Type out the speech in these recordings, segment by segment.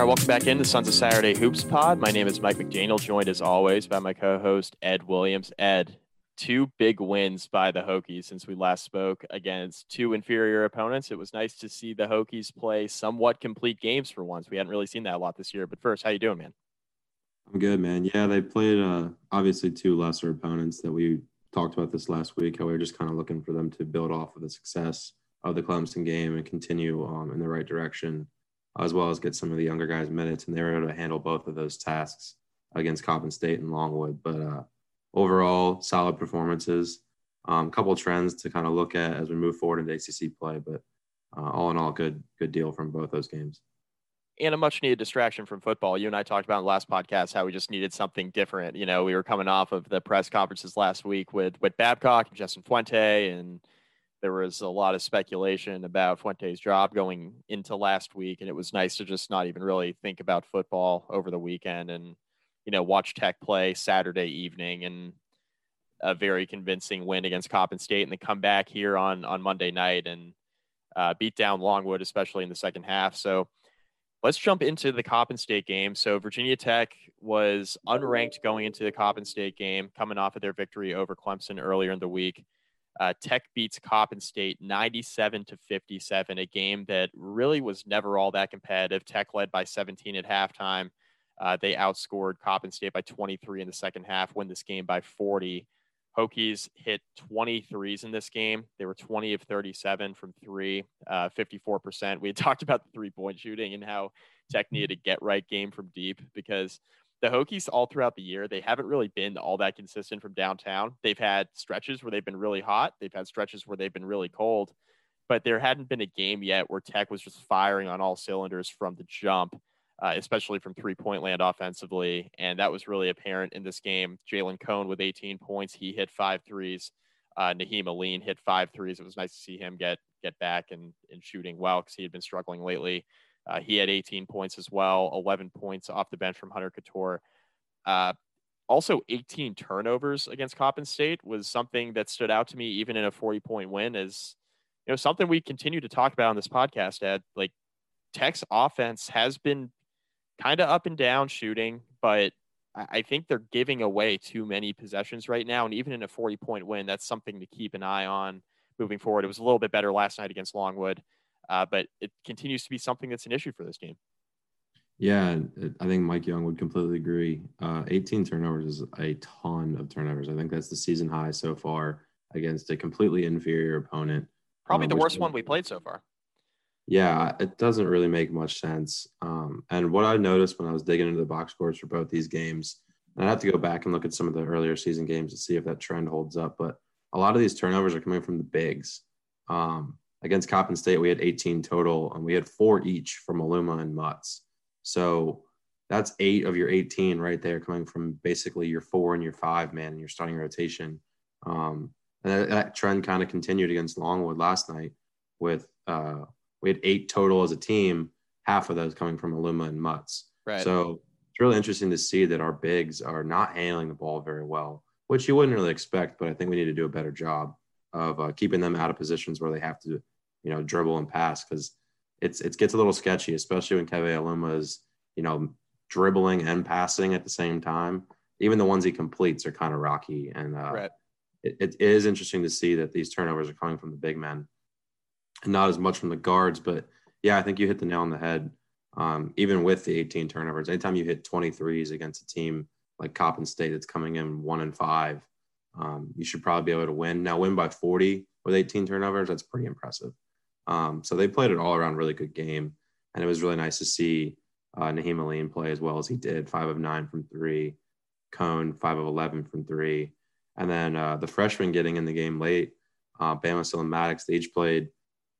All right, welcome back into Sons of Saturday Hoops Pod. My name is Mike McDaniel, joined as always by my co-host Ed Williams. Ed, two big wins by the Hokies since we last spoke against two inferior opponents. It was nice to see the Hokies play somewhat complete games for once. We hadn't really seen that a lot this year. But first, how you doing, man? I'm good, man. Yeah, they played uh, obviously two lesser opponents that we talked about this last week. How we were just kind of looking for them to build off of the success of the Clemson game and continue um, in the right direction as well as get some of the younger guys minutes, and they were able to handle both of those tasks against Coppin State and Longwood. But uh, overall, solid performances. A um, couple trends to kind of look at as we move forward into ACC play, but uh, all in all, good good deal from both those games. And a much needed distraction from football. You and I talked about in the last podcast how we just needed something different. You know, we were coming off of the press conferences last week with with Babcock and Justin Fuente and there was a lot of speculation about Fuente's job going into last week, and it was nice to just not even really think about football over the weekend and you know watch Tech play Saturday evening and a very convincing win against Coppin State, and then come back here on on Monday night and uh, beat down Longwood, especially in the second half. So let's jump into the Coppin State game. So Virginia Tech was unranked going into the Coppin State game, coming off of their victory over Clemson earlier in the week. Uh, Tech beats Coppin State 97 to 57, a game that really was never all that competitive. Tech led by 17 at halftime. Uh, they outscored Coppin State by 23 in the second half, win this game by 40. Hokies hit 23s in this game. They were 20 of 37 from three, uh, 54%. We had talked about the three point shooting and how Tech needed a get right game from deep because the Hokies all throughout the year, they haven't really been all that consistent from downtown. They've had stretches where they've been really hot, they've had stretches where they've been really cold, but there hadn't been a game yet where Tech was just firing on all cylinders from the jump, uh, especially from three point land offensively. And that was really apparent in this game. Jalen Cone with 18 points, he hit five threes. Uh, Nahiem Alleyne hit five threes. It was nice to see him get get back and, and shooting well because he had been struggling lately. Uh, he had 18 points as well, 11 points off the bench from Hunter Cattoor. Uh, also, 18 turnovers against Coppin State was something that stood out to me, even in a 40 point win, as you know, something we continue to talk about on this podcast. Ed, like Tech's offense has been kind of up and down shooting, but I think they're giving away too many possessions right now. And even in a 40 point win, that's something to keep an eye on moving forward. It was a little bit better last night against Longwood uh, but it continues to be something that's an issue for this team. Yeah, I think Mike Young would completely agree. Uh, 18 turnovers is a ton of turnovers. I think that's the season high so far against a completely inferior opponent. Probably uh, the worst one we played so far. Yeah, it doesn't really make much sense. Um, and what I noticed when I was digging into the box scores for both these games, and I have to go back and look at some of the earlier season games to see if that trend holds up. But a lot of these turnovers are coming from the bigs. Um, against Coppin State, we had 18 total, and we had four each from Aluma and Mutts. So that's eight of your 18 right there coming from basically your four and your five man and your starting rotation. Um, and that, that trend kind of continued against Longwood last night with uh, we had eight total as a team, half of those coming from Aluma and Mutts. Right. So it's really interesting to see that our bigs are not handling the ball very well, which you wouldn't really expect, but I think we need to do a better job of uh, keeping them out of positions where they have to you know, dribble and pass because it's it gets a little sketchy, especially when Keve Aluma is, you know, dribbling and passing at the same time. Even the ones he completes are kind of rocky, and uh, right. it, it is interesting to see that these turnovers are coming from the big men, and not as much from the guards. But yeah, I think you hit the nail on the head. Um, even with the 18 turnovers, anytime you hit 23s against a team like Coppin State that's coming in one and five, um, you should probably be able to win. Now, win by 40 with 18 turnovers, that's pretty impressive. Um, so they played an all around really good game. And it was really nice to see uh, Nahiem Alleyne play as well as he did five of nine from three, Cone, five of 11 from three. And then uh, the freshman getting in the game late, uh, Bama and Maddox, they each played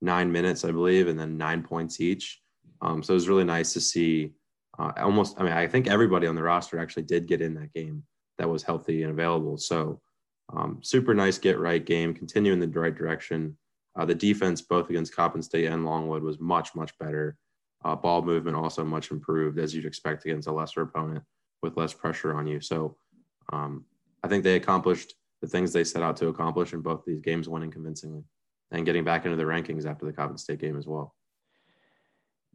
nine minutes, I believe, and then nine points each. Um, so it was really nice to see uh, almost, I mean, I think everybody on the roster actually did get in that game that was healthy and available. So um, super nice get right game, continue in the right direction. Uh, the defense, both against Coppin State and Longwood, was much, much better. Uh, ball movement also much improved, as you'd expect against a lesser opponent with less pressure on you. So um, I think they accomplished the things they set out to accomplish in both these games, winning convincingly. and getting back into the rankings after the Coppin State game as well.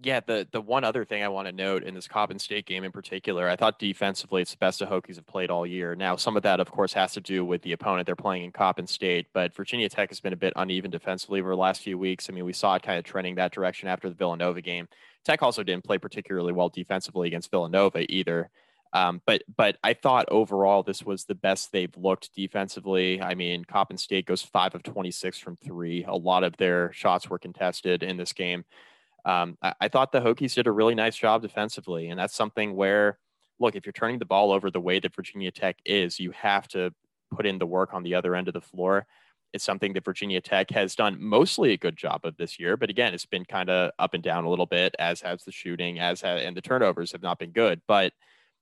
Yeah, the the one other thing I want to note in this Coppin State game in particular, I thought defensively it's the best the Hokies have played all year. Now, some of that, of course, has to do with the opponent they're playing in Coppin State, but Virginia Tech has been a bit uneven defensively over the last few weeks. I mean, we saw it kind of trending that direction after the Villanova game. Tech also didn't play particularly well defensively against Villanova either. Um, but but I thought overall this was the best they've looked defensively. I mean, Coppin State goes five of twenty six from three. A lot of their shots were contested in this game um, I, I, thought the Hokies did a really nice job defensively. And that's something where, look, if you're turning the ball over the way that Virginia Tech is, you have to put in the work on the other end of the floor. It's something that Virginia Tech has done mostly a good job of this year, but again, it's been kind of up and down a little bit, as has the shooting, as ha- and the turnovers have not been good. But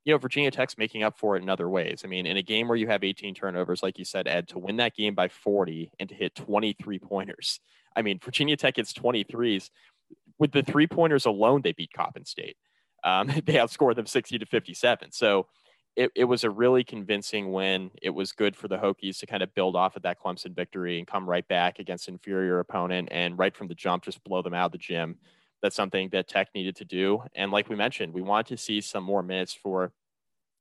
you know, Virginia Tech's making up for it in other ways. I mean, in a game where you have 18 turnovers, like you said, Ed, to win that game by 40 and to hit 23 pointers. I mean, Virginia Tech hits 23s with the three pointers alone, they beat Coppin State. Um, they outscored them 60 to 57. So it, it was a really convincing win. It was good for the Hokies to kind of build off of that Clemson victory and come right back against inferior opponent and right from the jump just blow them out of the gym. That's something that Tech needed to do. And like we mentioned, we wanted to see some more minutes for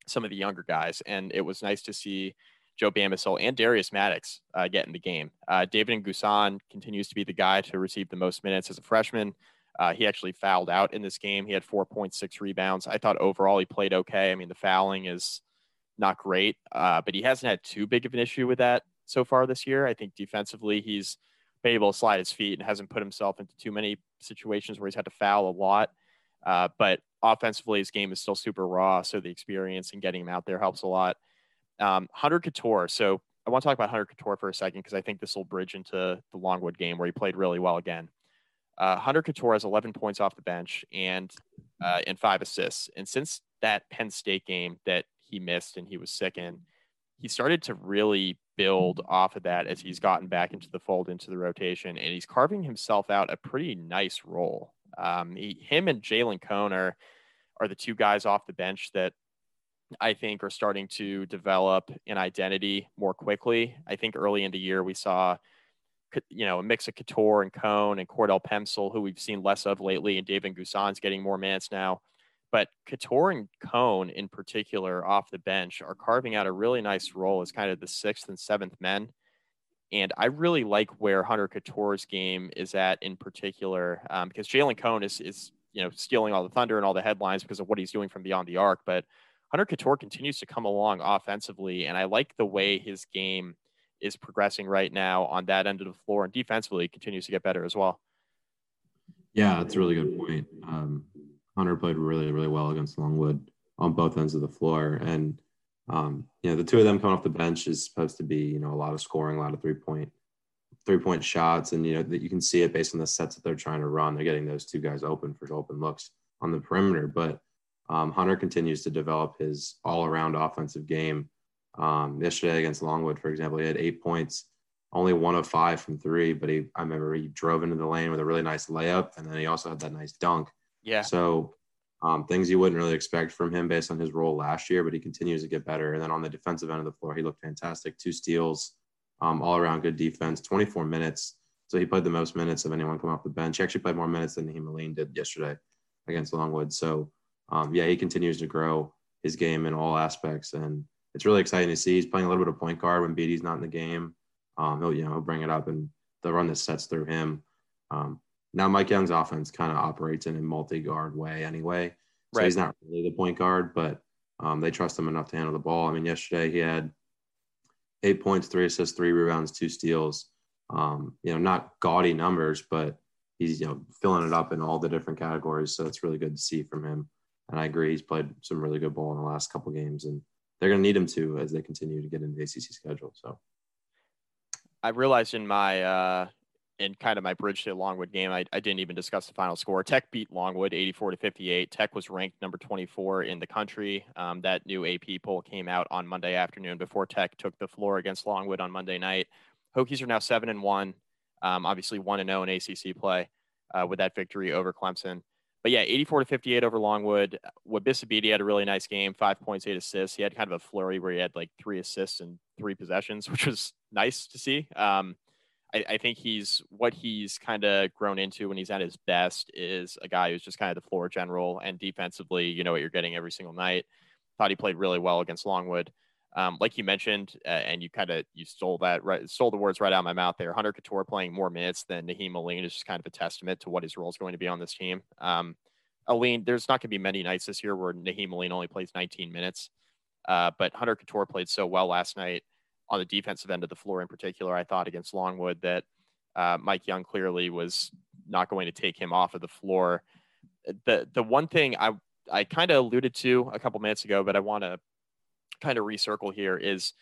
some of the younger guys. And it was nice to see Joe Bamisile and Darius Maddox uh, get in the game. Uh, David N'Guessan continues to be the guy to receive the most minutes as a freshman. Uh, he actually fouled out in this game. He had 4.6 rebounds. I thought overall he played okay. I mean, the fouling is not great, uh, but he hasn't had too big of an issue with that so far this year. I think defensively he's been able to slide his feet and hasn't put himself into too many situations where he's had to foul a lot. Uh, but offensively, his game is still super raw, so the experience and getting him out there helps a lot. Um, Hunter Cattoor. So I want to talk about Hunter Cattoor for a second because I think this will bridge into the Longwood game where he played really well again. Uh, Hunter Cattoor has 11 points off the bench and uh, and five assists. And since that Penn State game that he missed and he was sick in, he started to really build off of that as he's gotten back into the fold, into the rotation, and he's carving himself out a pretty nice role. Um, he, him and Jalen Cone are are the two guys off the bench that I think are starting to develop an identity more quickly. I think early in the year we saw you know, a mix of Cattoor and Cone and Cordell Pemsl, who we've seen less of lately, and David N'Guessan's getting more minutes now. But Cattoor and Cone in particular off the bench are carving out a really nice role as kind of the sixth and seventh men. And I really like where Hunter Cattoor's game is at in particular, um, because Jalen Cone is, is, you know, stealing all the thunder and all the headlines because of what he's doing from beyond the arc. But Hunter Cattoor continues to come along offensively, and I like the way his game is progressing right now on that end of the floor and defensively continues to get better as well. Yeah, that's a really good point. Um, Hunter played really, really well against Longwood on both ends of the floor. And, um, you know, the two of them coming off the bench is supposed to be, you know, a lot of scoring, a lot of three point, three point shots. And, you know, that you can see it based on the sets that they're trying to run. They're getting those two guys open for open looks on the perimeter. But um, Hunter continues to develop his all around offensive game um, yesterday against Longwood, for example, he had eight points, only one of five from three, but he, I remember he drove into the lane with a really nice layup, and then he also had that nice dunk. Yeah. So um, things you wouldn't really expect from him based on his role last year, but he continues to get better. And then on the defensive end of the floor, he looked fantastic. Two steals, um, all around good defense, 24 minutes. So he played the most minutes of anyone come off the bench. He actually played more minutes than Hemeline did yesterday against Longwood. So um, yeah, he continues to grow his game in all aspects. And it's really exciting to see. He's playing a little bit of point guard when Bede's not in the game. Um, he'll you know he'll bring it up and they'll run that sets through him. Um, now Mike Young's offense kind of operates in a multi-guard way anyway, so right. he's not really the point guard, but um, they trust him enough to handle the ball. I mean, yesterday he had eight points, three assists, three rebounds, two steals. Um, you know, not gaudy numbers, but he's you know filling it up in all the different categories. So it's really good to see from him. And I agree, he's played some really good ball in the last couple games, and they're going to need him to as they continue to get into the ACC schedule. So I realized in my uh, in kind of my bridge to Longwood game, I, I didn't even discuss the final score. Tech beat Longwood 84 to 58. Tech was ranked number 24 in the country. Um, that new AP poll came out on Monday afternoon before Tech took the floor against Longwood on Monday night. Hokies are now seven and one, um, obviously one and zero oh in ACC play uh, with that victory over Clemson but yeah, 84 to 58 over Longwood. Wabissa Bede had a really nice game, five points, eight assists. He had kind of a flurry where he had like three assists and three possessions, which was nice to see. Um, I, I think he's what he's kind of grown into when he's at his best is a guy who's just kind of the floor general and defensively, you know what you're getting every single night. Thought he played really well against Longwood. Um, like you mentioned, uh, and you kind of you stole that right, stole the words right out of my mouth there. Hunter Cattoor playing more minutes than Nahiem Alleyne is just kind of a testament to what his role is going to be on this team. Um, Alleyne, there's not going to be many nights this year where Nahiem Alleyne only plays 19 minutes, uh, but Hunter Cattoor played so well last night on the defensive end of the floor in particular, I thought against Longwood that uh, Mike Young clearly was not going to take him off of the floor. The the one thing I I kind of alluded to a couple minutes ago, but I want to kind of recircle here is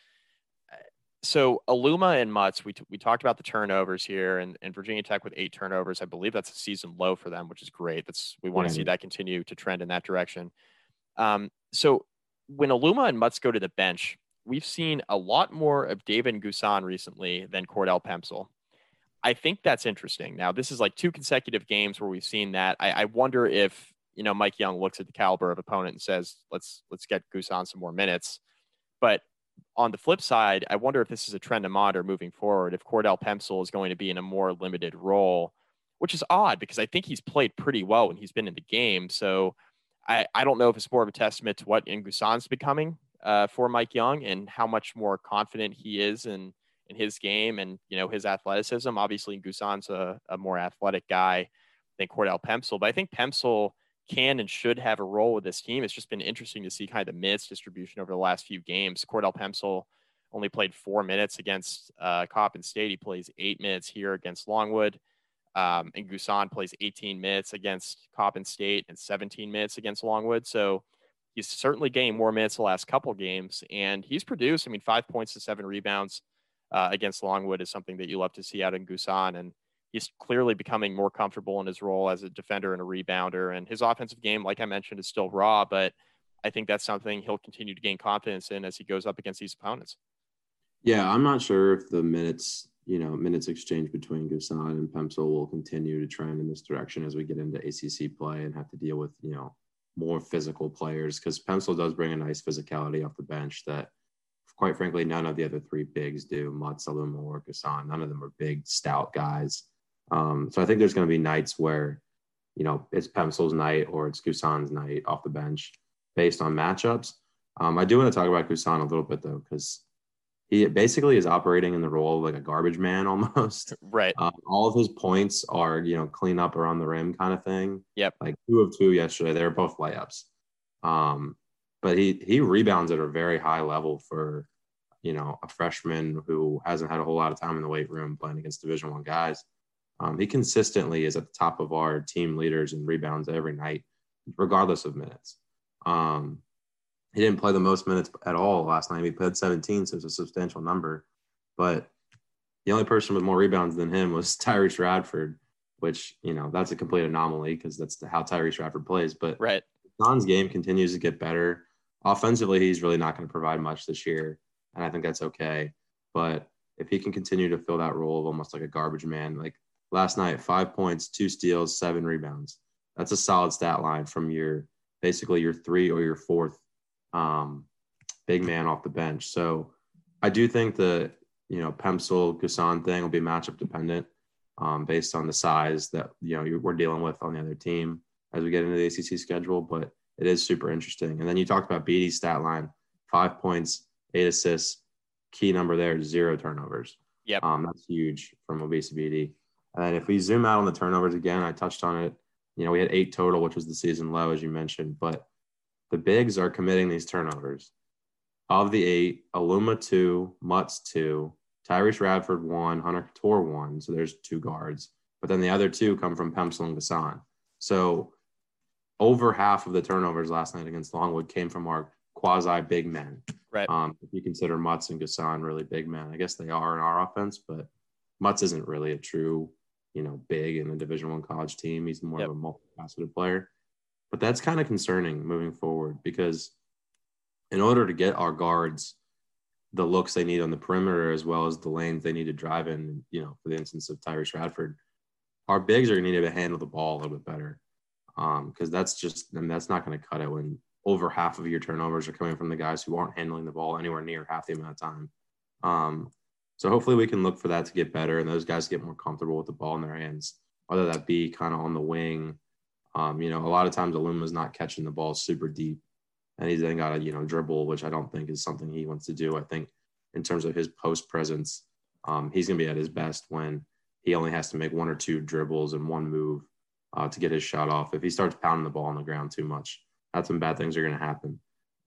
so Aluma and Mutts, we, t- we talked about the turnovers here and, and Virginia Tech with eight turnovers. I believe that's a season low for them, which is great. That's we want to see that continue to trend in that direction. Um, so when Aluma and Mutts go to the bench, we've seen a lot more of David N'Guessan recently than Cordell Pemsl. I think that's interesting. Now, this is like two consecutive games where we've seen that. I, I wonder if you know Mike Young looks at the caliber of opponent and says, "Let's let's get N'Guessan some more minutes." But on the flip side, I wonder if this is a trend to monitor moving forward. If Cordell Pemsl is going to be in a more limited role, which is odd because I think he's played pretty well when he's been in the game. So I, I don't know if it's more of a testament to what N'Guessan's becoming uh, for Mike Young and how much more confident he is in in his game and you know his athleticism. Obviously, N'Guessan's a, a more athletic guy than Cordell Pemsl, but I think Pemsl can and should have a role with this team. It's just been interesting to see kind of the minutes distribution over the last few games. Cordell Pemsl only played four minutes against uh, Coppin State. He plays eight minutes here against Longwood. Um, and N'Guessan plays 18 minutes against Coppin State and 17 minutes against Longwood. So he's certainly gained more minutes the last couple games, and he's produced. I mean, five points to seven rebounds uh, against Longwood is something that you love to see out in N'Guessan, and he's clearly becoming more comfortable in his role as a defender and a rebounder. And his offensive game, like I mentioned, is still raw, but I think that's something he'll continue to gain confidence in as he goes up against these opponents. Yeah, I'm not sure if the minutes, you know, minutes exchange between N'Guessan and Pemsl will continue to trend in this direction as we get into ACC play and have to deal with, you know, more physical players because Pemsl does bring a nice physicality off the bench that, quite frankly, none of the other three bigs do. Mutts, or N'Guessan. None of them are big, stout guys. Um, so I think there's going to be nights where, you know, it's Pemsl's night or it's N'Guessan's night off the bench based on matchups. Um, I do want to talk about N'Guessan a little bit though, because he basically is operating in the role of like a garbage man almost. Right. Um, all of his points are, you know, clean up around the rim kind of thing. Yep. Like two of two yesterday. They were both layups. Um, but he he rebounds at a very high level for, you know, a freshman who hasn't had a whole lot of time in the weight room playing against Division One guys. Um, he consistently is at the top of our team leaders and rebounds every night, regardless of minutes. Um, he didn't play the most minutes at all last night. He played 17, so it's a substantial number. But the only person with more rebounds than him was Tyrece Radford, which, you know, that's a complete anomaly because that's how Tyrece Radford plays. But right. Don's game continues to get better. Offensively, he's really not going to provide much this year. And I think that's okay. But if he can continue to fill that role of almost like a garbage man, like last night, five points, two steals, seven rebounds. That's a solid stat line from your basically your three or your fourth um, big man off the bench. So I do think the you know Pemsl N'Guessan thing will be matchup dependent um, based on the size that you know we're dealing with on the other team as we get into the ACC schedule. But it is super interesting. And then you talked about Bede's stat line: five points, eight assists. Key number there: zero turnovers. Yeah, um, that's huge from Wabissa Bede. And if we zoom out on the turnovers again, I touched on it. You know, we had eight total, which was the season low, as you mentioned, but the bigs are committing these turnovers. Of the eight, Aluma two, Mutts two, Tyrece Radford one, Hunter Cattoor one. So there's two guards. But then the other two come from Pemsl and N'Guessan. So over half of the turnovers last night against Longwood came from our quasi big men. Right. Um, if you consider Mutts and N'Guessan really big men, I guess they are in our offense, but Mutts isn't really a true, you know, big in a Division One college team. He's more yep. of a multifaceted player. But that's kind of concerning moving forward because in order to get our guards the looks they need on the perimeter as well as the lanes they need to drive in, you know, for the instance of Tyrece Radford, our bigs are going to need to handle the ball a little bit better. Because um, that's just, I and that's not going to cut it when over half of your turnovers are coming from the guys who aren't handling the ball anywhere near half the amount of time. Um, So hopefully we can look for that to get better and those guys get more comfortable with the ball in their hands, whether that be kind of on the wing. Um, you know, a lot of times Aluma's not catching the ball super deep and he's then got to, you know, dribble, which I don't think is something he wants to do. I think in terms of his post presence, um, he's going to be at his best when he only has to make one or two dribbles and one move uh, to get his shot off. If he starts pounding the ball on the ground too much, that's when bad things are going to happen.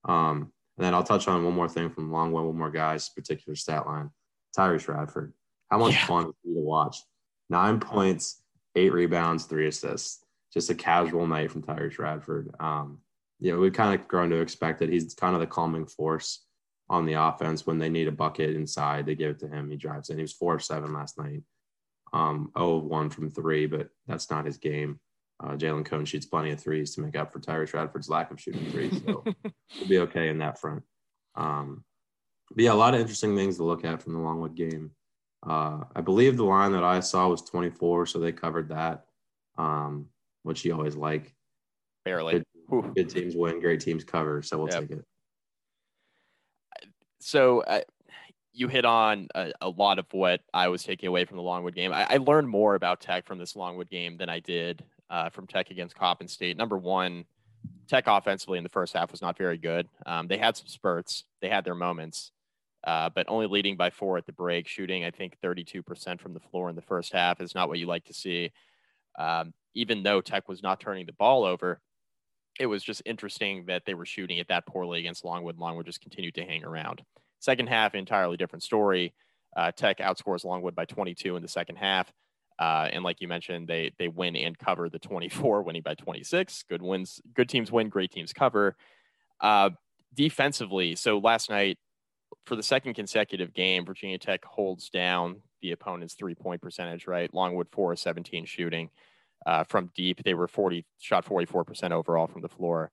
Um, and then I'll touch on one more thing from Longwood, one more guy's particular stat line. Tyrece Radford. How much yeah. fun is to watch? Nine points, eight rebounds, three assists. Just a casual night from Tyrece Radford. Um, you know, we've kind of grown to expect it. He's kind of the calming force on the offense when they need a bucket inside. They give it to him. He drives in. He was four of seven last night. Um, 0 of 1 from three, but that's not his game. Uh, Jalen Cone shoots plenty of threes to make up for Tyrece Radford's lack of shooting threes. So we'll be okay in that front. Um, but yeah, a lot of interesting things to look at from the Longwood game. Uh, I believe the line that I saw was 24, so they covered that, um, which you always like. Barely. Good, good, teams win, great teams cover, so we'll yep. take it. So uh, you hit on a, a, lot of what I was taking away from the Longwood game. I, I learned more about Tech from this Longwood game than I did uh, from Tech against Coppin State. Number one, Tech offensively in the first half was not very good. Um, they had some spurts, they had their moments, uh, but only leading by four at the break, shooting, I think, 32% from the floor in the first half is not what you like to see. Um, even though Tech was not turning the ball over, it was just interesting that they were shooting it that poorly against Longwood. Longwood just continued to hang around. Second half, entirely different story. Uh, Tech outscores Longwood by 22 in the second half. Uh, and like you mentioned, they they win and cover the 24, winning by 26. Good wins, good teams win, great teams cover. Uh, defensively, so last night for the second consecutive game, Virginia Tech holds down the opponent's three point percentage. Right, Longwood four of 17 shooting uh, from deep. They were 40 shot 44 percent overall from the floor.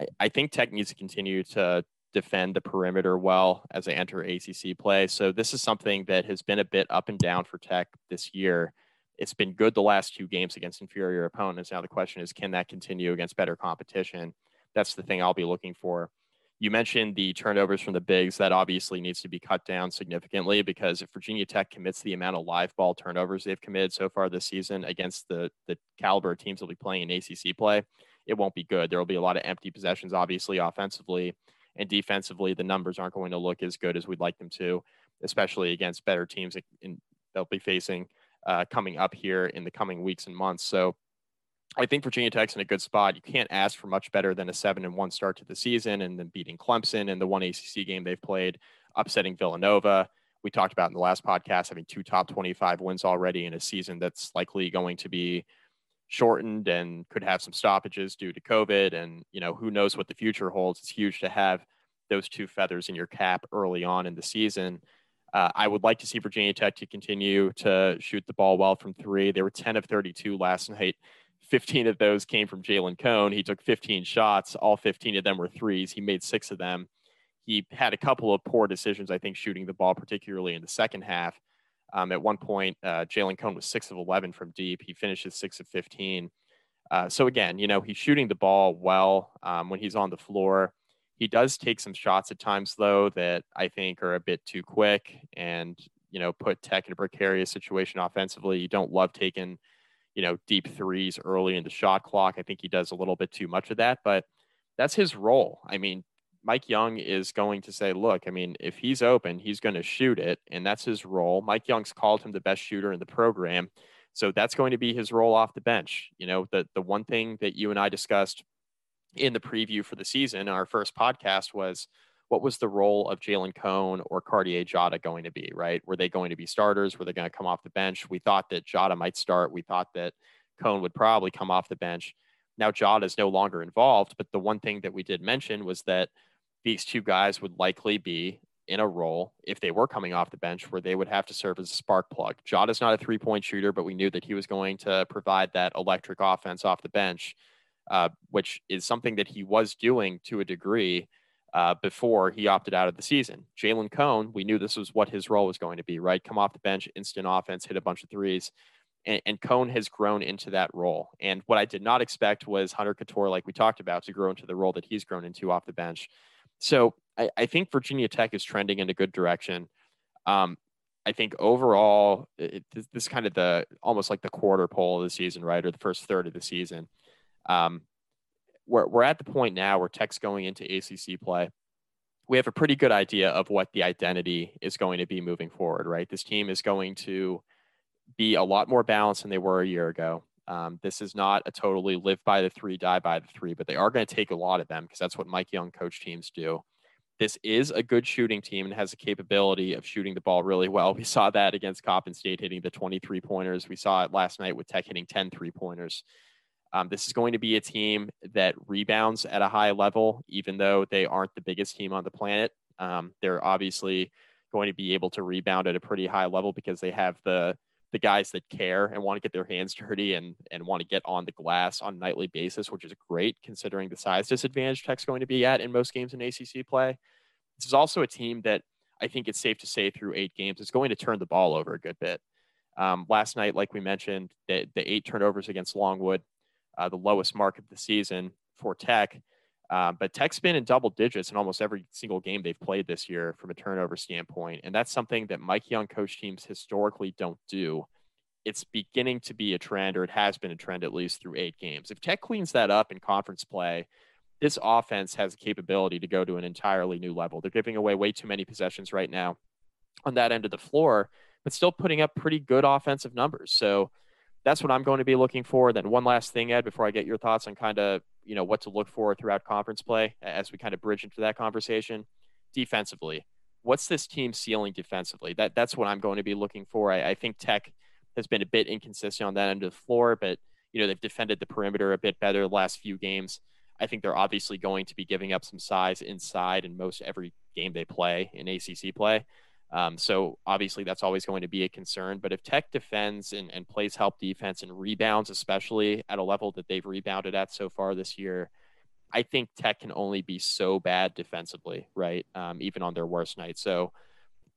I, I think Tech needs to continue to defend the perimeter well as they enter ACC play. So this is something that has been a bit up and down for Tech this year. It's been good the last two games against inferior opponents. Now the question is, can that continue against better competition? That's the thing I'll be looking for. You mentioned the turnovers from the bigs. That obviously needs to be cut down significantly because if Virginia Tech commits the amount of live ball turnovers they've committed so far this season against the the caliber teams will be playing in ACC play, it won't be good. There will be a lot of empty possessions, obviously offensively and defensively. The numbers aren't going to look as good as we'd like them to, especially against better teams in, they'll be facing uh, coming up here in the coming weeks and months. So I think Virginia Tech's in a good spot. You can't ask for much better than a seven and one start to the season and then beating Clemson in the one ACC game they've played, upsetting Villanova. We talked about in the last podcast having two top 25 wins already in a season that's likely going to be shortened and could have some stoppages due to COVID. And, you know, who knows what the future holds. It's huge to have those two feathers in your cap early on in the season. Uh, I would like to see Virginia Tech to continue to shoot the ball well from three. They were 10 of 32 last night. 15 of those came from Jalen Cone. He took 15 shots. All 15 of them were threes. He made six of them. He had a couple of poor decisions, I think, shooting the ball, particularly in the second half. Um, at one point, uh, Jalen Cone was six of 11 from deep. He finishes six of 15. Uh, so again, you know, he's shooting the ball well um, when he's on the floor. He does take some shots at times, though, that I think are a bit too quick and, you know, put Tech in a precarious situation offensively. You don't love taking, you know, deep threes early in the shot clock. I think he does a little bit too much of that, but that's his role. I mean, Mike Young is going to say, look, I mean, if he's open, he's going to shoot it, and that's his role. Mike Young's called him the best shooter in the program. So that's going to be his role off the bench. You know, the the one thing that you and I discussed in the preview for the season, our first podcast was what was the role of Jalen Cone or Cartier Diarra going to be, right? Were they going to be starters? Were they going to come off the bench? We thought that Diarra might start. We thought that Cone would probably come off the bench. Now Diarra is no longer involved, but the one thing that we did mention was that these two guys would likely be in a role if they were coming off the bench where they would have to serve as a spark plug. Diarra is not a three point shooter, but we knew that he was going to provide that electric offense off the bench uh, which is something that he was doing to a degree uh, before he opted out of the season. Jalen Cone, we knew this was what his role was going to be, right? Come off the bench, instant offense, hit a bunch of threes. And, and Cone has grown into that role. And what I did not expect was Hunter Cattoor, like we talked about, to grow into the role that he's grown into off the bench. So I, I think Virginia Tech is trending in a good direction. Um, I think overall, it, this, this is kind of the almost like the quarter pole of the season, right, or the first third of the season. Um, we're we're at the point now where Tech's going into ACC play. We have a pretty good idea of what the identity is going to be moving forward, right? This team is going to be a lot more balanced than they were a year ago. Um, this is not a totally live by the three, die by the three, but they are going to take a lot of them because that's what Mike Young coach teams do. This is a good shooting team and has a capability of shooting the ball really well. We saw that against Coppin State hitting the 23 pointers. We saw it last night with Tech hitting 10 three pointers. Um, this is going to be a team that rebounds at a high level, even though they aren't the biggest team on the planet. Um, they're obviously going to be able to rebound at a pretty high level because they have the the guys that care and want to get their hands dirty and and want to get on the glass on a nightly basis, which is great considering the size disadvantage Tech's going to be at in most games in ACC play. This is also a team that I think it's safe to say through eight games is going to turn the ball over a good bit. Um, last night, like we mentioned, the, the eight turnovers against Longwood, uh, the lowest mark of the season for Tech. Uh, but Tech's been in double digits in almost every single game they've played this year from a turnover standpoint. And that's something that Mike Young coach teams historically don't do. It's beginning to be a trend, or it has been a trend at least through eight games. If Tech cleans that up in conference play, this offense has the capability to go to an entirely new level. They're giving away way too many possessions right now on that end of the floor, but still putting up pretty good offensive numbers. So that's what I'm going to be looking for. Then one last thing, Ed, before I get your thoughts on kind of you know what to look for throughout conference play as we kind of bridge into that conversation. Defensively, what's this team ceiling defensively? That that's what I'm going to be looking for. I, I think Tech has been a bit inconsistent on that end of the floor, but you know they've defended the perimeter a bit better the last few games. I think they're obviously going to be giving up some size inside in most every game they play in ACC play. Um, so obviously that's always going to be a concern. But if Tech defends and, and plays help defense and rebounds, especially at a level that they've rebounded at so far this year, I think Tech can only be so bad defensively, right? Um, even on their worst night. So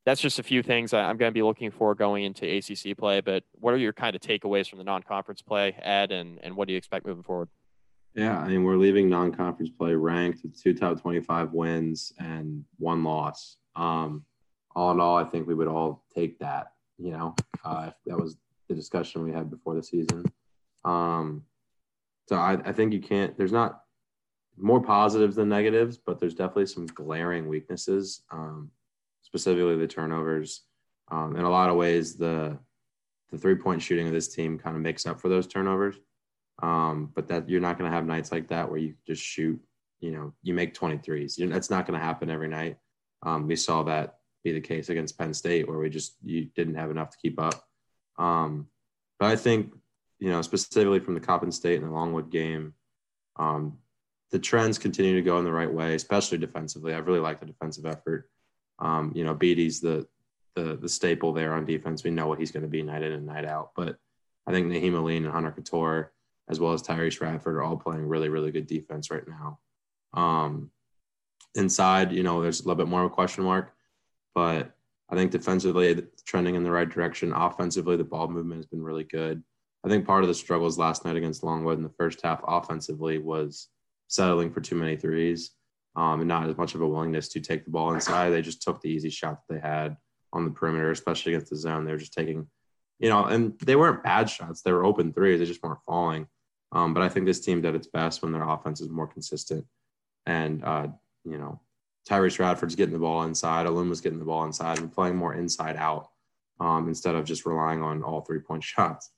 that's just a few things I'm going to be looking for going into ACC play. But what are your kind of takeaways from the non-conference play, Ed, and and what do you expect moving forward? Yeah, I mean we're leaving non-conference play ranked with two top 25 wins and one loss. Um, all in all, I think we would all take that. You know, uh, that was the discussion we had before the season. Um, so I, I think you can't. There's not more positives than negatives, but there's definitely some glaring weaknesses. Um, specifically the turnovers. Um, in a lot of ways, the the three point shooting of this team kind of makes up for those turnovers. Um, but that you're not going to have nights like that where you just shoot. You know, you make 23s. You that's not going to happen every night. Um, we saw that be the case against Penn State, where we just you didn't have enough to keep up. Um, but I think you know specifically from the Coppin State and the Longwood game, um, the trends continue to go in the right way, especially defensively. I really like the defensive effort. Um, you know, Bede's the, the the staple there on defense. We know what he's going to be night in and night out. But I think Nahiem Alleyne and Hunter Cattoor, as well as Tyrece Radford, are all playing really, really good defense right now. Um, inside, you know, there's a little bit more of a question mark. But I think defensively, trending in the right direction. Offensively, the ball movement has been really good. I think part of the struggles last night against Longwood in the first half offensively was settling for too many threes um, and not as much of a willingness to take the ball inside. They just took the easy shot that they had on the perimeter, especially against the zone. They were just taking, you know, and they weren't bad shots. They were open threes. They just weren't falling. Um, but I think this team did its best when their offense is more consistent and, uh, you know, Tyrece Radford's getting the ball inside, was getting the ball inside, and playing more inside out um, instead of just relying on all three point shots.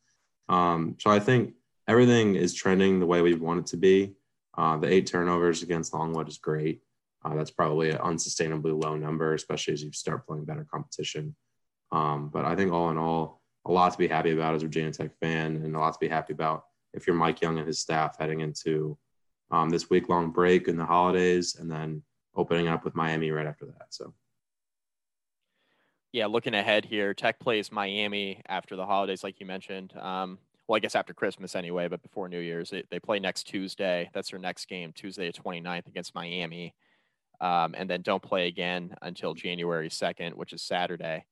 Um, so I think everything is trending the way we want it to be. Uh, the eight turnovers against Longwood is great. Uh, that's probably an unsustainably low number, especially as you start playing better competition. Um, but I think all in all, a lot to be happy about as a Virginia Tech fan, and a lot to be happy about if you're Mike Young and his staff heading into um, this week long break in the holidays, and then opening up with Miami right after that. So, yeah, looking ahead here, Tech plays Miami after the holidays, like you mentioned. Um, well, I guess after Christmas anyway, but before New Year's, they, they play next Tuesday. That's their next game, Tuesday the 29th against Miami. Um, and then don't play again until January 2nd, which is Saturday,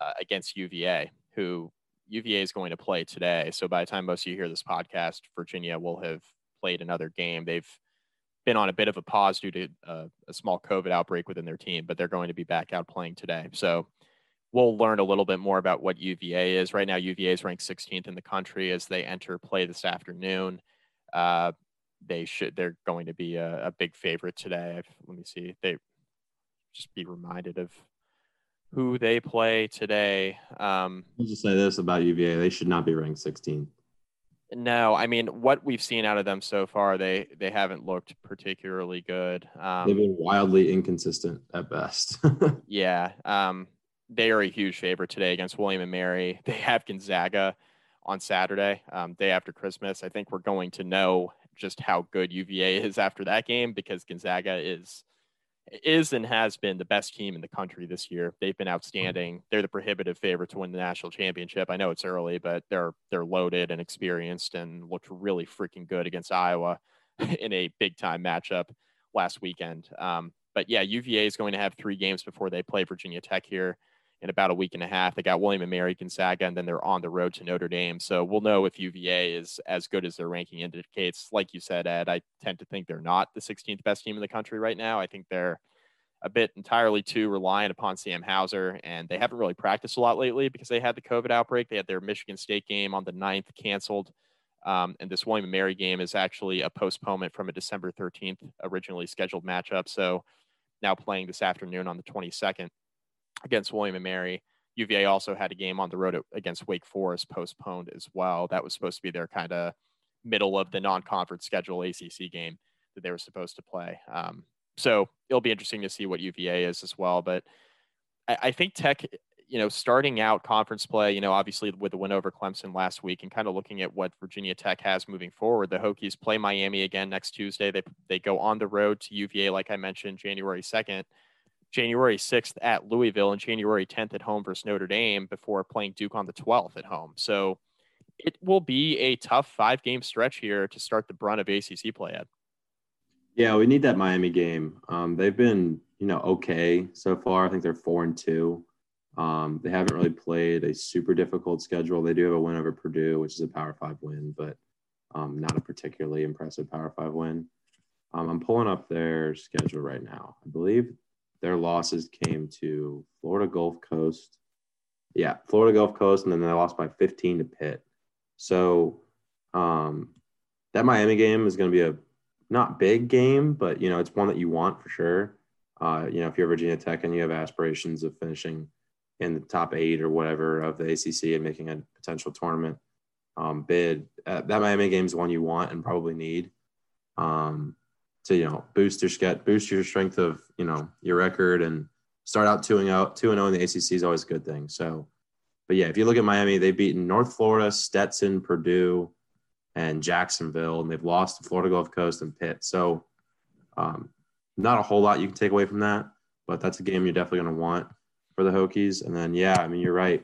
uh, against UVA, who UVA is going to play today. So by the time most of you hear this podcast, Virginia will have played another game. They've been on a bit of a pause due to uh, a small COVID outbreak within their team, but they're going to be back out playing today. So we'll learn a little bit more about what UVA is. Right now, UVA is ranked 16th in the country as they enter play this afternoon. Uh, they should they're going to be a, a big favorite today. I've, let me see. They just be reminded of who they play today. Um, I'll just say this about UVA: they should not be ranked 16th. No, I mean what we've seen out of them so far, they they haven't looked particularly good. Um, They've been wildly inconsistent at best. yeah, um, they are a huge favorite today against William and Mary. They have Gonzaga on Saturday, um, day after Christmas. I think we're going to know just how good UVA is after that game because Gonzaga is is and has been the best team in the country this year. They've been outstanding. They're the prohibitive favorite to win the national championship. I know it's early, but they're they're loaded and experienced and looked really freaking good against Iowa in a big time matchup last weekend. Um, but yeah, UVA is going to have three games before they play Virginia Tech here in about a week and a half. They got William and Mary Gonzaga, and then they're on the road to Notre Dame. So we'll know if UVA is as good as their ranking indicates. Like you said, Ed, I tend to think they're not the 16th best team in the country right now. I think they're a bit entirely too reliant upon Sam Hauser, and they haven't really practiced a lot lately because they had the COVID outbreak. They had their Michigan State game on the 9th canceled. Um, and this William and Mary game is actually a postponement from a December 13th originally scheduled matchup. So now playing this afternoon on the 22nd against William and Mary. UVA also had a game on the road against Wake Forest postponed as well. That was supposed to be their kind of middle of the non-conference schedule ACC game that they were supposed to play. Um, so it'll be interesting to see what UVA is as well. But I, I, think Tech, you know, starting out conference play, you know, obviously with the win over Clemson last week, and kind of looking at what Virginia Tech has moving forward, the Hokies play Miami again next Tuesday. They they go on the road to UVA, like I mentioned, January second. January 6th at Louisville and January 10th at home versus Notre Dame before playing Duke on the 12th at home. So it will be a tough five game stretch here to start the brunt of ACC play at. Yeah, we need that Miami game. Um, they've been, you know, okay so far. I think they're four and two. Um, they haven't really played a super difficult schedule. They do have a win over Purdue, which is a Power Five win, but um, not a particularly impressive Power Five win. Um, I'm pulling up their schedule right now. I believe their losses came to Florida Gulf Coast. Yeah, Florida Gulf Coast, and then they lost by 15 to Pitt. So um, that Miami game is going to be a not big game, but you know it's one that you want for sure. Uh, you know, if you're Virginia Tech and you have aspirations of finishing in the top eight or whatever of the ACC and making a potential tournament um, bid, uh, that Miami game is one you want and probably need. Um, to you know boost your get boost your strength of you know your record and start out two and out two and zero oh in the ACC is always a good thing. So, but yeah, if you look at Miami, they've beaten North Florida, Stetson, Purdue, and Jacksonville, and they've lost to Florida Gulf Coast and Pitt. So, um, not a whole lot you can take away from that, but that's a game you're definitely going to want for the Hokies. And then, yeah, I mean, you're right.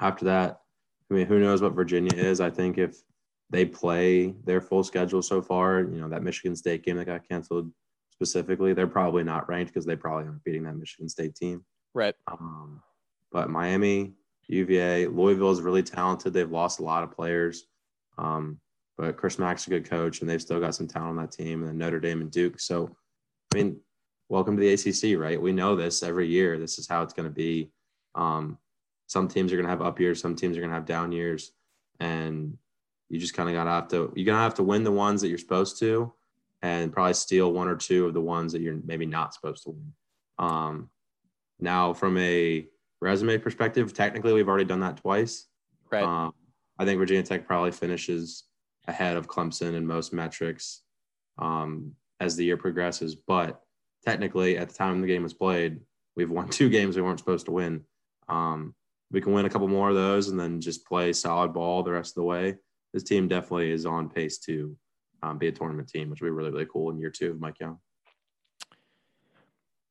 After that, I mean, who knows what Virginia is? I think if they play their full schedule so far. You know, that Michigan State game that got canceled specifically, they're probably not ranked because they probably aren't beating that Michigan State team. Right. Um, but Miami, UVA, Louisville is really talented. They've lost a lot of players. Um, but Chris Mack's a good coach, and they've still got some talent on that team. And then Notre Dame and Duke. So, I mean, welcome to the ACC, right? We know this every year. This is how it's going to be. Um, some teams are going to have up years, some teams are going to have down years, and you just kind of gotta have to you're gonna have to win the ones that you're supposed to, and probably steal one or two of the ones that you're maybe not supposed to win. Um, now, from a resume perspective, technically we've already done that twice. Right. Um, I think Virginia Tech probably finishes ahead of Clemson in most metrics um, as the year progresses. But technically, at the time the game was played, we've won two games we weren't supposed to win. Um, we can win a couple more of those and then just play solid ball the rest of the way this team definitely is on pace to um, be a tournament team, which would be really, really cool in year two of Mike Young.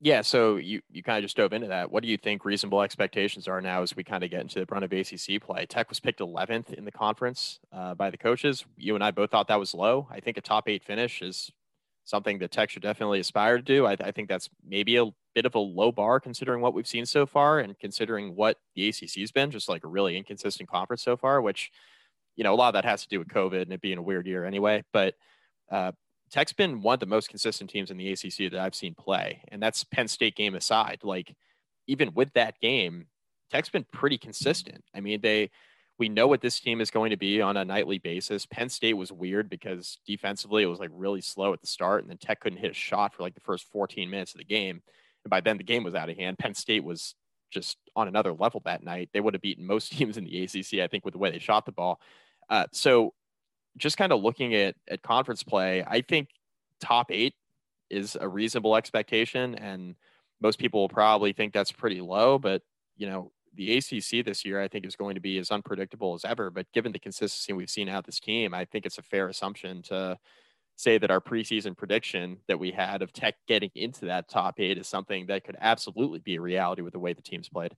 Yeah, so you, you kind of just dove into that. What do you think reasonable expectations are now as we kind of get into the brunt of ACC play? Tech was picked 11th in the conference uh, by the coaches. You and I both thought that was low. I think a top eight finish is something that Tech should definitely aspire to do. I, I think that's maybe a bit of a low bar considering what we've seen so far and considering what the ACC's been, just like a really inconsistent conference so far, which – you know, a lot of that has to do with COVID and it being a weird year anyway. But uh, Tech's been one of the most consistent teams in the ACC that I've seen play, and that's Penn State game aside. Like even with that game, Tech's been pretty consistent. I mean, they we know what this team is going to be on a nightly basis. Penn State was weird because defensively it was like really slow at the start, and then Tech couldn't hit a shot for like the first 14 minutes of the game. And by then the game was out of hand. Penn State was just on another level that night. They would have beaten most teams in the ACC, I think, with the way they shot the ball. Uh, so just kind of looking at at conference play, I think top eight is a reasonable expectation, and most people will probably think that's pretty low. But you know, the ACC this year, I think, is going to be as unpredictable as ever. But given the consistency we've seen out this team, I think it's a fair assumption to say that our preseason prediction that we had of Tech getting into that top eight is something that could absolutely be a reality with the way the team's played.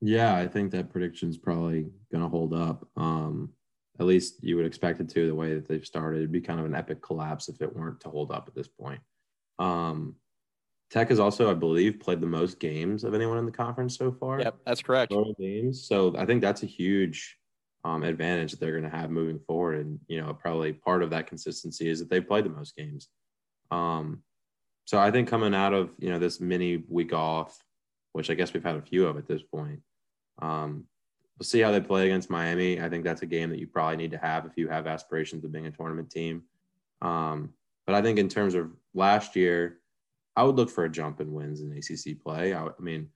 Yeah, I think that prediction is probably going to hold up. Um, at least you would expect it to the way that they've started. It'd be kind of an epic collapse if it weren't to hold up at this point. Um, Tech has also, I believe, played the most games of anyone in the conference so far. Yep, that's correct. Total games. So I think that's a huge um, advantage that they're going to have moving forward. And, you know, probably part of that consistency is that they've played the most games. Um, so I think coming out of, you know, this mini week off, which I guess we've had a few of at this point, um, we'll see how they play against Miami. I think that's a game that you probably need to have if you have aspirations of being a tournament team. Um, but I think in terms of last year, I would look for a jump in wins in ACC play. I, I mean,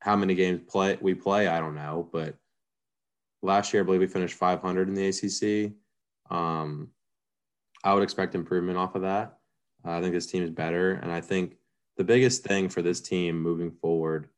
how many games play we play, I don't know, but last year I believe we finished 500 in the ACC. Um, I would expect improvement off of that. I think this team is better, and I think the biggest thing for this team moving forward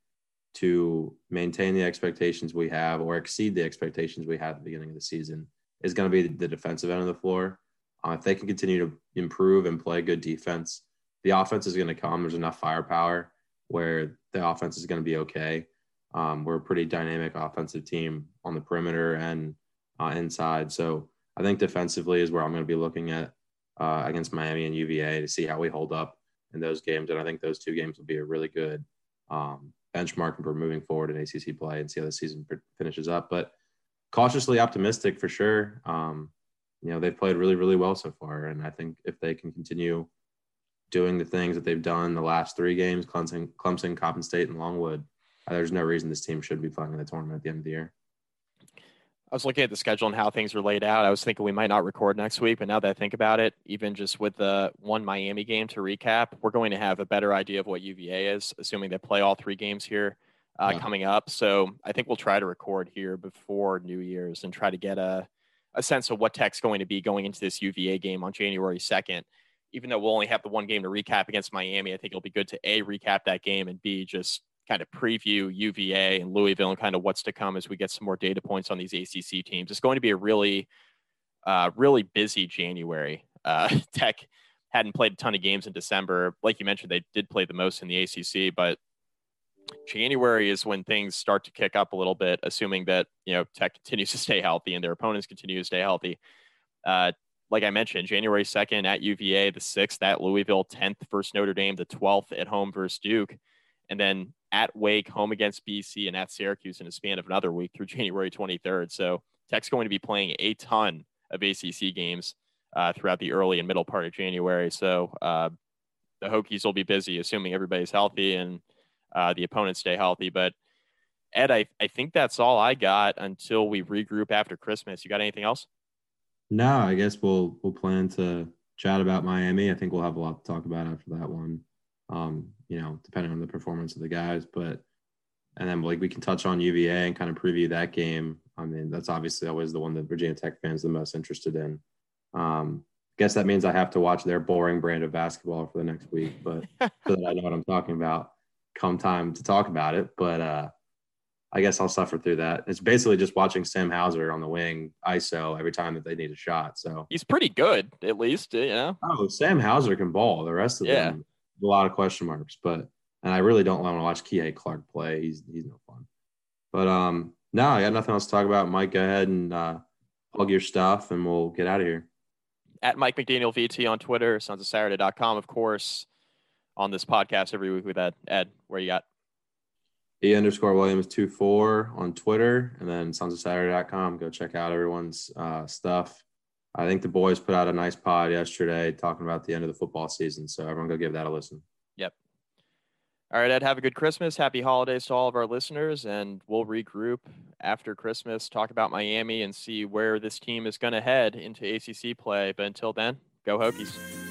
to maintain the expectations we have or exceed the expectations we had at the beginning of the season is going to be the defensive end of the floor. Uh, if they can continue to improve and play good defense, the offense is going to come. There's enough firepower where the offense is going to be okay. Um, we're a pretty dynamic offensive team on the perimeter and uh, inside. So I think defensively is where I'm going to be looking at uh, against Miami and UVA to see how we hold up in those games. And I think those two games will be a really good um, benchmark for moving forward in ACC play and see how the season finishes up. But cautiously optimistic for sure. Um, you know, they've played really, really well so far. And I think if they can continue doing the things that they've done the last three games, Clemson, Clemson, Coppin State, and Longwood, uh, there's no reason this team should be playing in the tournament at the end of the year. I was looking at the schedule and how things were laid out. I was thinking we might not record next week, but now that I think about it, even just with the one Miami game to recap, we're going to have a better idea of what UVA is, assuming they play all three games here uh, yeah. coming up. So I think we'll try to record here before New Year's and try to get a, a sense of what Tech's going to be going into this UVA game on January 2nd even though we'll only have the one game to recap against Miami, I think it'll be good to A, recap that game and B, just kind of preview UVA and Louisville and kind of what's to come as we get some more data points on these ACC teams. It's going to be a really, uh, really busy January. Uh, Tech hadn't played a ton of games in December. Like you mentioned, they did play the most in the ACC, but January is when things start to kick up a little bit, assuming that you know Tech continues to stay healthy and their opponents continue to stay healthy. Uh, like I mentioned, January 2nd at UVA, the 6th at Louisville, 10th versus Notre Dame, the 12th at home versus Duke, and then at Wake, home against BC, and at Syracuse in a span of another week through January 23rd. So Tech's going to be playing a ton of ACC games uh, throughout the early and middle part of January. So uh, the Hokies will be busy, assuming everybody's healthy and uh, the opponents stay healthy. But Ed, I, I think that's all I got until we regroup after Christmas. You got anything else? No, I guess we'll we'll plan to chat about Miami. I think we'll have a lot to talk about after that one. Um, you know, depending on the performance of the guys, but and then like we can touch on UVA and kind of preview that game. I mean, that's obviously always the one that Virginia Tech fans the most interested in. Um, guess that means I have to watch their boring brand of basketball for the next week, but so that I know what I'm talking about come time to talk about it. But uh, I guess I'll suffer through that. It's basically just watching Sam Hauser on the wing ISO every time that they need a shot. So he's pretty good, at least, you know. Oh, Sam Hauser can ball. The rest of yeah. them, a lot of question marks. But and I really don't want to watch Kihei Clark play. He's he's no fun. But um, no, I got nothing else to talk about. Mike, go ahead and uh, plug your stuff, and we'll get out of here. At Mike McDaniel VT on Twitter, sons of Saturday.com, of course, on this podcast every week with Ed. Ed, where you got? E underscore Williams two four on Twitter, and then sons of Saturday.com. Go check out everyone's uh, stuff. I think the boys put out a nice pod yesterday talking about the end of the football season. So everyone go give that a listen. Yep. All right, Ed, have a good Christmas. Happy holidays to all of our listeners, and we'll regroup after Christmas, talk about Miami, and see where this team is going to head into ACC play. But until then, go Hokies.